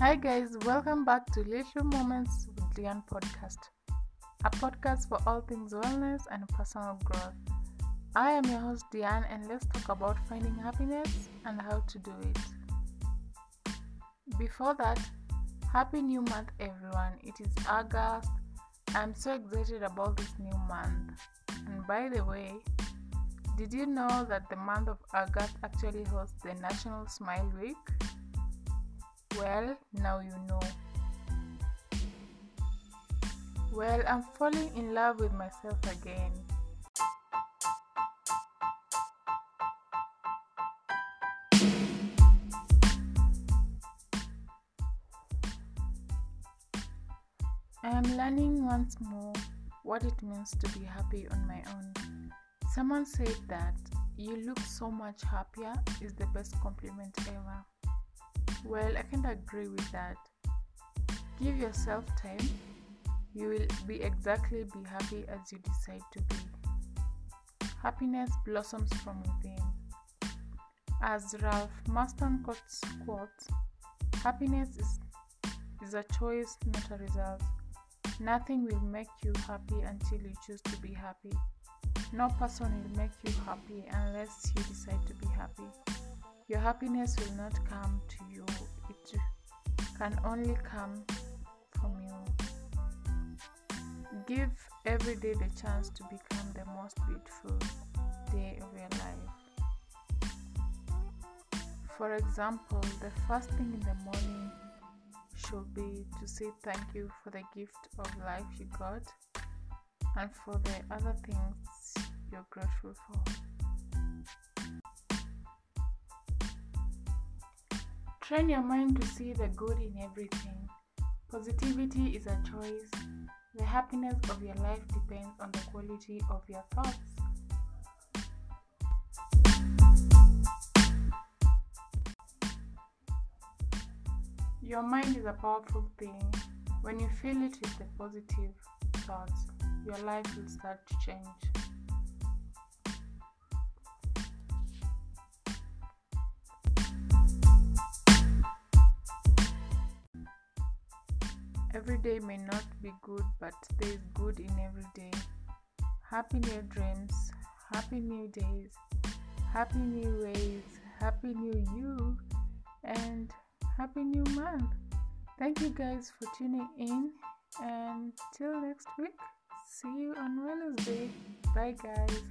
Hi, guys, welcome back to Little Moments with Leon podcast, a podcast for all things wellness and personal growth. I am your host, Diane, and let's talk about finding happiness and how to do it. Before that, Happy New Month, everyone! It is August. I'm so excited about this new month. And by the way, did you know that the month of August actually hosts the National Smile Week? Well, now you know. Well, I'm falling in love with myself again. I am learning once more what it means to be happy on my own. Someone said that you look so much happier is the best compliment ever. Well, I can't agree with that. Give yourself time. You will be exactly be happy as you decide to be. Happiness blossoms from within. As Ralph Marston quotes, quotes happiness is, is a choice, not a result. Nothing will make you happy until you choose to be happy. No person will make you happy unless you decide to be happy. Your happiness will not come to you, it can only come from you. Give every day the chance to become the most beautiful day of your life. For example, the first thing in the morning should be to say thank you for the gift of life you got and for the other things you're grateful for. Train your mind to see the good in everything. Positivity is a choice. The happiness of your life depends on the quality of your thoughts. Your mind is a powerful thing. When you fill it with the positive thoughts, your life will start to change. Every day may not be good, but there is good in every day. Happy new dreams, happy new days, happy new ways, happy new you, and happy new month. Thank you guys for tuning in, and till next week, see you on Wednesday. Bye, guys.